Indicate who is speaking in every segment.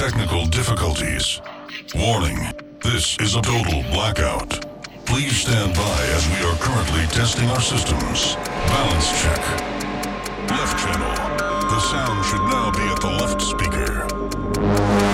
Speaker 1: technical difficulties. Warning, this is a total blackout. Please stand by as we are currently testing our systems. Balance check. Left channel. The sound should now be at the left speaker.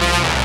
Speaker 2: Space.